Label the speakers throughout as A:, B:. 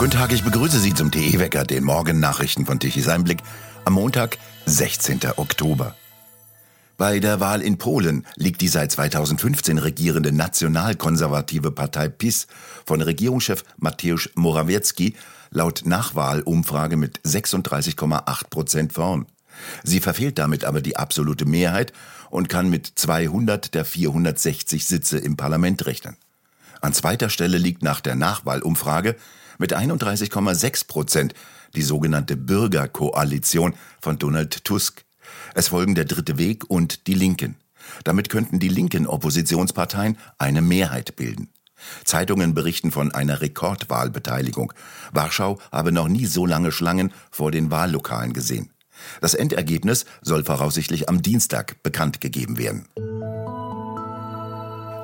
A: Guten Tag, ich begrüße Sie zum TE-Wecker, den Morgennachrichten von Tichys Einblick, am Montag, 16. Oktober. Bei der Wahl in Polen liegt die seit 2015 regierende nationalkonservative Partei PiS von Regierungschef Mateusz Morawiecki laut Nachwahlumfrage mit 36,8 Prozent vorn. Sie verfehlt damit aber die absolute Mehrheit und kann mit 200 der 460 Sitze im Parlament rechnen. An zweiter Stelle liegt nach der Nachwahlumfrage mit 31,6 Prozent die sogenannte Bürgerkoalition von Donald Tusk. Es folgen der Dritte Weg und die Linken. Damit könnten die linken Oppositionsparteien eine Mehrheit bilden. Zeitungen berichten von einer Rekordwahlbeteiligung. Warschau habe noch nie so lange Schlangen vor den Wahllokalen gesehen. Das Endergebnis soll voraussichtlich am Dienstag bekannt gegeben werden.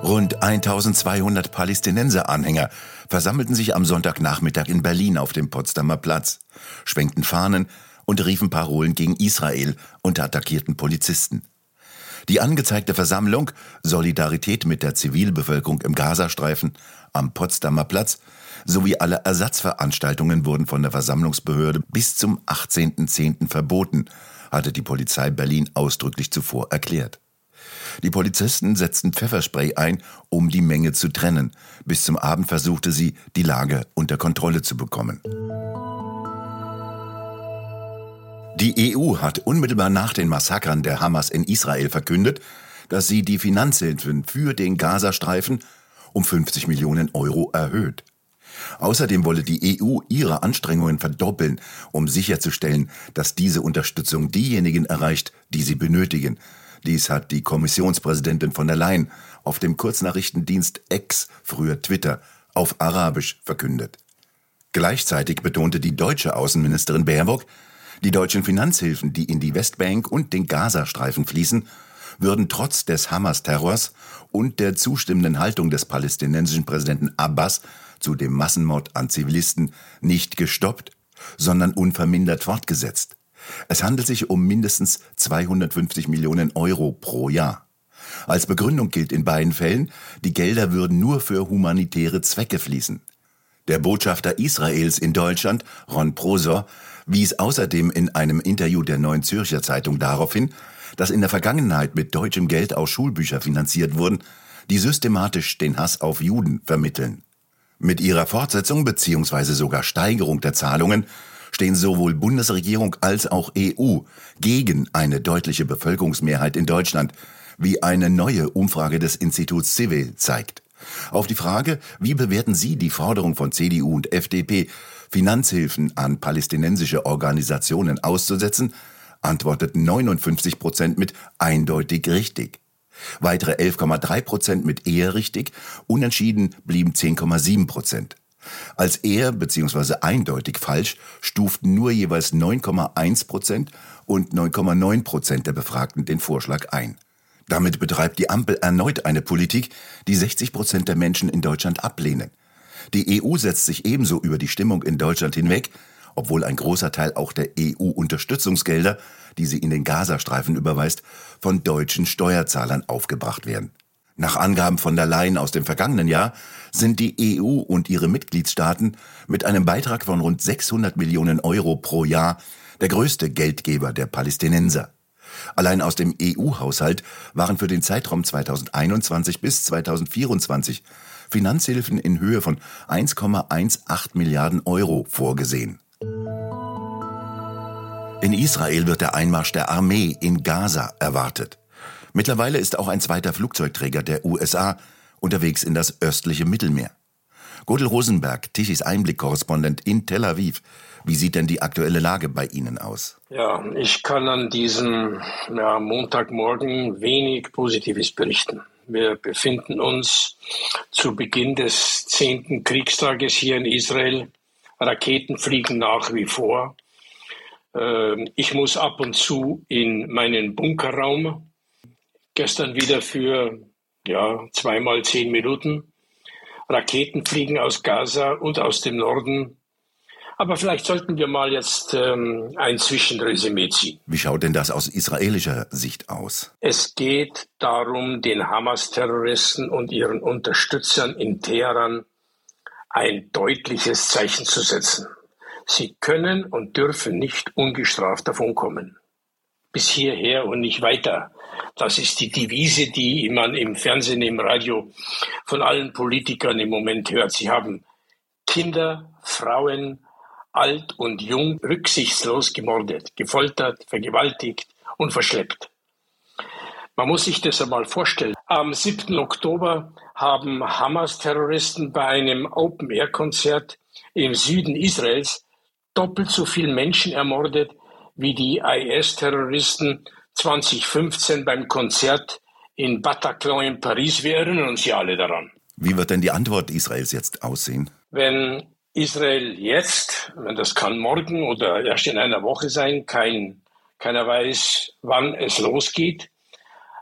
A: Rund 1200 Palästinenser-Anhänger versammelten sich am Sonntagnachmittag in Berlin auf dem Potsdamer Platz, schwenkten Fahnen und riefen Parolen gegen Israel und attackierten Polizisten. Die angezeigte Versammlung Solidarität mit der Zivilbevölkerung im Gazastreifen am Potsdamer Platz sowie alle Ersatzveranstaltungen wurden von der Versammlungsbehörde bis zum 18.10. verboten, hatte die Polizei Berlin ausdrücklich zuvor erklärt. Die Polizisten setzten Pfefferspray ein, um die Menge zu trennen. Bis zum Abend versuchte sie, die Lage unter Kontrolle zu bekommen. Die EU hat unmittelbar nach den Massakern der Hamas in Israel verkündet, dass sie die Finanzhilfen für den Gazastreifen um 50 Millionen Euro erhöht. Außerdem wolle die EU ihre Anstrengungen verdoppeln, um sicherzustellen, dass diese Unterstützung diejenigen erreicht, die sie benötigen, dies hat die Kommissionspräsidentin von der Leyen auf dem Kurznachrichtendienst X, früher Twitter, auf Arabisch verkündet. Gleichzeitig betonte die deutsche Außenministerin Baerbock, die deutschen Finanzhilfen, die in die Westbank und den Gazastreifen fließen, würden trotz des Hamas-Terrors und der zustimmenden Haltung des palästinensischen Präsidenten Abbas zu dem Massenmord an Zivilisten nicht gestoppt, sondern unvermindert fortgesetzt. Es handelt sich um mindestens 250 Millionen Euro pro Jahr. Als Begründung gilt in beiden Fällen, die Gelder würden nur für humanitäre Zwecke fließen. Der Botschafter Israels in Deutschland, Ron Prosor, wies außerdem in einem Interview der Neuen Zürcher Zeitung darauf hin, dass in der Vergangenheit mit deutschem Geld auch Schulbücher finanziert wurden, die systematisch den Hass auf Juden vermitteln. Mit ihrer Fortsetzung bzw. sogar Steigerung der Zahlungen stehen sowohl Bundesregierung als auch EU gegen eine deutliche Bevölkerungsmehrheit in Deutschland, wie eine neue Umfrage des Instituts Civil zeigt. Auf die Frage, wie bewerten Sie die Forderung von CDU und FDP, Finanzhilfen an palästinensische Organisationen auszusetzen, antworteten 59 Prozent mit eindeutig richtig. Weitere 11,3 Prozent mit eher richtig, unentschieden blieben 10,7 Prozent. Als eher bzw. eindeutig falsch stuften nur jeweils 9,1 Prozent und 9,9 Prozent der Befragten den Vorschlag ein. Damit betreibt die Ampel erneut eine Politik, die 60 Prozent der Menschen in Deutschland ablehnen. Die EU setzt sich ebenso über die Stimmung in Deutschland hinweg, obwohl ein großer Teil auch der EU-Unterstützungsgelder, die sie in den Gazastreifen überweist, von deutschen Steuerzahlern aufgebracht werden. Nach Angaben von der Leyen aus dem vergangenen Jahr sind die EU und ihre Mitgliedstaaten mit einem Beitrag von rund 600 Millionen Euro pro Jahr der größte Geldgeber der Palästinenser. Allein aus dem EU-Haushalt waren für den Zeitraum 2021 bis 2024 Finanzhilfen in Höhe von 1,18 Milliarden Euro vorgesehen. In Israel wird der Einmarsch der Armee in Gaza erwartet. Mittlerweile ist auch ein zweiter Flugzeugträger der USA unterwegs in das östliche Mittelmeer. Godel Rosenberg, Tichys Einblick-Korrespondent in Tel Aviv. Wie sieht denn die aktuelle Lage bei Ihnen aus?
B: Ja, ich kann an diesem ja, Montagmorgen wenig Positives berichten. Wir befinden uns zu Beginn des zehnten Kriegstages hier in Israel. Raketen fliegen nach wie vor. Ähm, ich muss ab und zu in meinen Bunkerraum Gestern wieder für ja, zweimal zehn Minuten. Raketen fliegen aus Gaza und aus dem Norden. Aber vielleicht sollten wir mal jetzt ähm, ein Zwischenresümee ziehen.
A: Wie schaut denn das aus israelischer Sicht aus?
B: Es geht darum, den Hamas-Terroristen und ihren Unterstützern in Teheran ein deutliches Zeichen zu setzen. Sie können und dürfen nicht ungestraft davonkommen. Bis hierher und nicht weiter. Das ist die Devise, die man im Fernsehen, im Radio von allen Politikern im Moment hört. Sie haben Kinder, Frauen, alt und jung rücksichtslos gemordet, gefoltert, vergewaltigt und verschleppt. Man muss sich das einmal vorstellen. Am 7. Oktober haben Hamas-Terroristen bei einem Open-Air-Konzert im Süden Israels doppelt so viele Menschen ermordet wie die IS-Terroristen 2015 beim Konzert in Bataclan in Paris. Wir erinnern uns ja alle daran.
A: Wie wird denn die Antwort Israels jetzt aussehen?
B: Wenn Israel jetzt, wenn das kann morgen oder erst in einer Woche sein, kein, keiner weiß, wann es losgeht,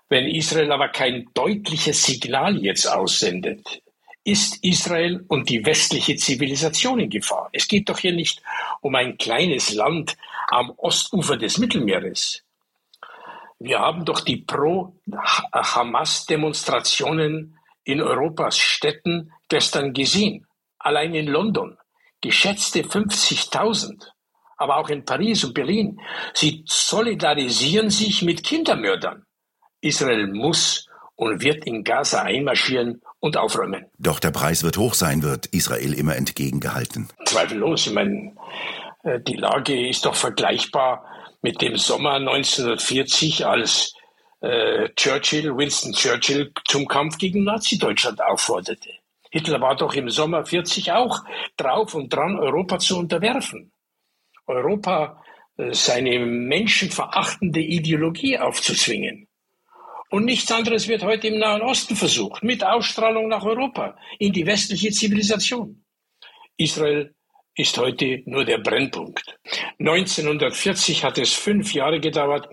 B: wenn Israel aber kein deutliches Signal jetzt aussendet, ist Israel und die westliche Zivilisation in Gefahr. Es geht doch hier nicht um ein kleines Land am Ostufer des Mittelmeeres. Wir haben doch die Pro-Hamas-Demonstrationen in Europas Städten gestern gesehen. Allein in London geschätzte 50.000, aber auch in Paris und Berlin. Sie solidarisieren sich mit Kindermördern. Israel muss und wird in Gaza einmarschieren und aufräumen.
A: Doch der Preis wird hoch sein, wird Israel immer entgegengehalten.
B: Zweifellos. Ich meine, äh, die Lage ist doch vergleichbar mit dem Sommer 1940, als äh, Churchill, Winston Churchill, zum Kampf gegen Nazi-Deutschland aufforderte. Hitler war doch im Sommer 40 auch drauf und dran, Europa zu unterwerfen. Europa äh, seine menschenverachtende Ideologie aufzuzwingen. Und nichts anderes wird heute im Nahen Osten versucht, mit Ausstrahlung nach Europa, in die westliche Zivilisation. Israel ist heute nur der Brennpunkt. 1940 hat es fünf Jahre gedauert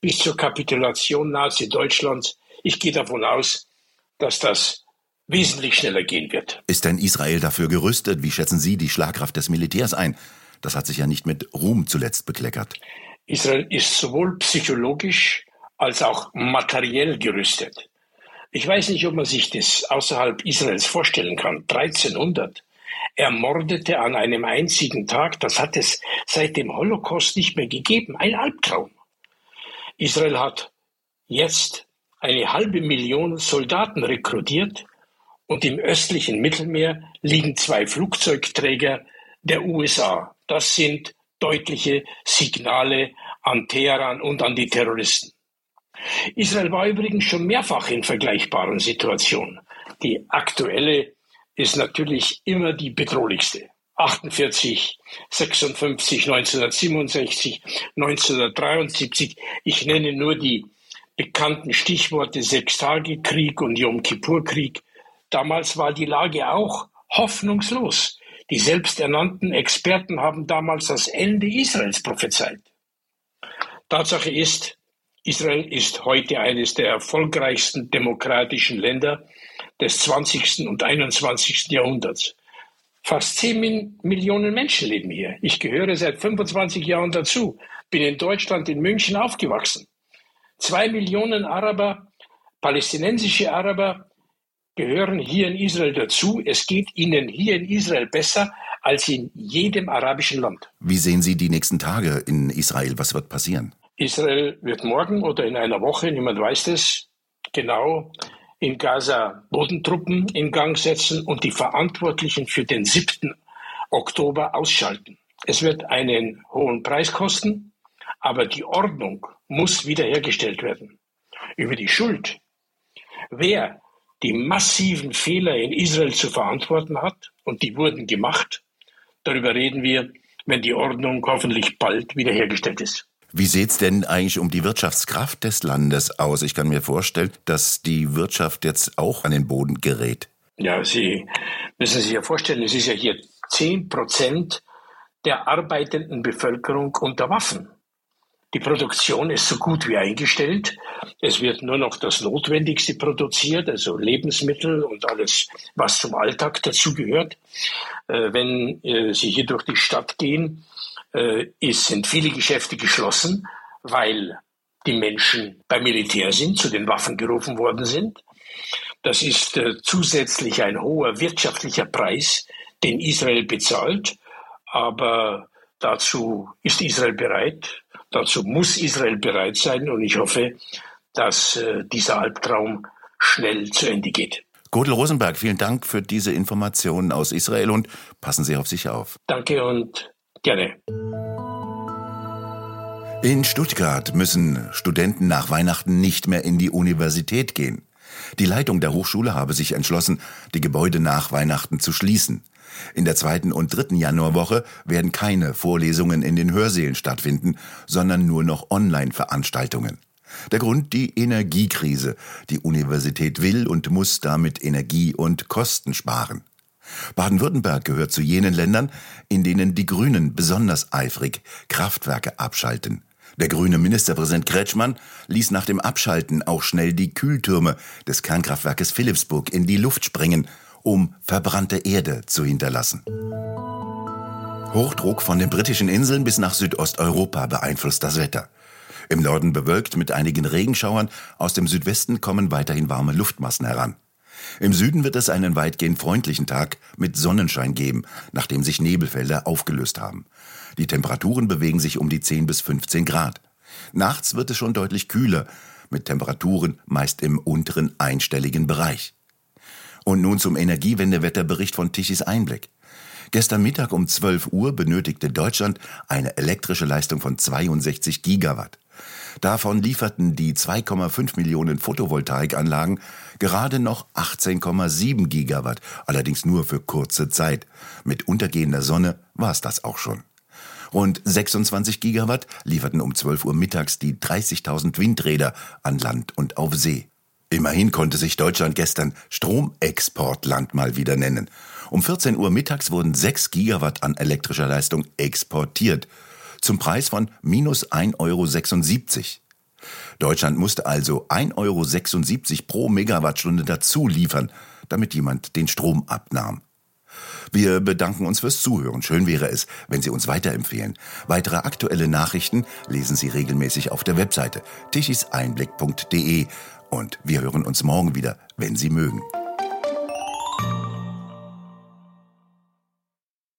B: bis zur Kapitulation Nazi-Deutschlands. Ich gehe davon aus, dass das wesentlich schneller gehen wird.
A: Ist denn Israel dafür gerüstet? Wie schätzen Sie die Schlagkraft des Militärs ein? Das hat sich ja nicht mit Ruhm zuletzt bekleckert.
B: Israel ist sowohl psychologisch als auch materiell gerüstet. Ich weiß nicht, ob man sich das außerhalb Israels vorstellen kann. 1300 ermordete an einem einzigen Tag, das hat es seit dem Holocaust nicht mehr gegeben. Ein Albtraum. Israel hat jetzt eine halbe Million Soldaten rekrutiert und im östlichen Mittelmeer liegen zwei Flugzeugträger der USA. Das sind deutliche Signale an Teheran und an die Terroristen. Israel war übrigens schon mehrfach in vergleichbaren Situationen. Die aktuelle ist natürlich immer die bedrohlichste. 48, 56, 1967, 1973. Ich nenne nur die bekannten Stichworte Sechstagekrieg und Yom Kippur-Krieg Damals war die Lage auch hoffnungslos. Die selbsternannten Experten haben damals das Ende Israels prophezeit. Tatsache ist, Israel ist heute eines der erfolgreichsten demokratischen Länder des 20. und 21. Jahrhunderts. Fast 10 Millionen Menschen leben hier. Ich gehöre seit 25 Jahren dazu, bin in Deutschland in München aufgewachsen. Zwei Millionen Araber, palästinensische Araber, gehören hier in Israel dazu. Es geht ihnen hier in Israel besser als in jedem arabischen Land.
A: Wie sehen Sie die nächsten Tage in Israel? Was wird passieren?
B: Israel wird morgen oder in einer Woche, niemand weiß das genau, in Gaza Bodentruppen in Gang setzen und die Verantwortlichen für den 7. Oktober ausschalten. Es wird einen hohen Preis kosten, aber die Ordnung muss wiederhergestellt werden. Über die Schuld, wer die massiven Fehler in Israel zu verantworten hat, und die wurden gemacht. Darüber reden wir, wenn die Ordnung hoffentlich bald wiederhergestellt ist.
A: Wie sieht's denn eigentlich um die Wirtschaftskraft des Landes aus? Ich kann mir vorstellen, dass die Wirtschaft jetzt auch an den Boden gerät.
B: Ja, Sie müssen sich ja vorstellen, es ist ja hier zehn Prozent der arbeitenden Bevölkerung unter Waffen. Die Produktion ist so gut wie eingestellt. Es wird nur noch das Notwendigste produziert, also Lebensmittel und alles, was zum Alltag dazugehört. Äh, wenn äh, Sie hier durch die Stadt gehen, äh, ist, sind viele Geschäfte geschlossen, weil die Menschen beim Militär sind, zu den Waffen gerufen worden sind. Das ist äh, zusätzlich ein hoher wirtschaftlicher Preis, den Israel bezahlt. Aber dazu ist Israel bereit. Dazu muss Israel bereit sein. Und ich hoffe, dass äh, dieser Albtraum schnell zu Ende geht.
A: Godel Rosenberg, vielen Dank für diese Informationen aus Israel und passen Sie auf sich auf.
B: Danke und gerne.
A: In Stuttgart müssen Studenten nach Weihnachten nicht mehr in die Universität gehen. Die Leitung der Hochschule habe sich entschlossen, die Gebäude nach Weihnachten zu schließen. In der zweiten und dritten Januarwoche werden keine Vorlesungen in den Hörsälen stattfinden, sondern nur noch Online-Veranstaltungen. Der Grund die Energiekrise. Die Universität will und muss damit Energie und Kosten sparen. Baden-Württemberg gehört zu jenen Ländern, in denen die Grünen besonders eifrig Kraftwerke abschalten. Der grüne Ministerpräsident Kretschmann ließ nach dem Abschalten auch schnell die Kühltürme des Kernkraftwerkes Philipsburg in die Luft springen, um verbrannte Erde zu hinterlassen. Hochdruck von den britischen Inseln bis nach Südosteuropa beeinflusst das Wetter. Im Norden bewölkt mit einigen Regenschauern, aus dem Südwesten kommen weiterhin warme Luftmassen heran. Im Süden wird es einen weitgehend freundlichen Tag mit Sonnenschein geben, nachdem sich Nebelfelder aufgelöst haben. Die Temperaturen bewegen sich um die 10 bis 15 Grad. Nachts wird es schon deutlich kühler, mit Temperaturen meist im unteren einstelligen Bereich. Und nun zum Energiewendewetterbericht von Tichys Einblick. Gestern Mittag um 12 Uhr benötigte Deutschland eine elektrische Leistung von 62 Gigawatt. Davon lieferten die 2,5 Millionen Photovoltaikanlagen gerade noch 18,7 Gigawatt, allerdings nur für kurze Zeit. Mit untergehender Sonne war es das auch schon. Rund 26 Gigawatt lieferten um 12 Uhr mittags die 30.000 Windräder an Land und auf See. Immerhin konnte sich Deutschland gestern Stromexportland mal wieder nennen. Um 14 Uhr mittags wurden 6 Gigawatt an elektrischer Leistung exportiert zum Preis von minus 1,76 Euro. Deutschland musste also 1,76 Euro pro Megawattstunde dazu liefern, damit jemand den Strom abnahm. Wir bedanken uns fürs Zuhören. Schön wäre es, wenn Sie uns weiterempfehlen. Weitere aktuelle Nachrichten lesen Sie regelmäßig auf der Webseite tichiseinblick.de und wir hören uns morgen wieder, wenn Sie mögen.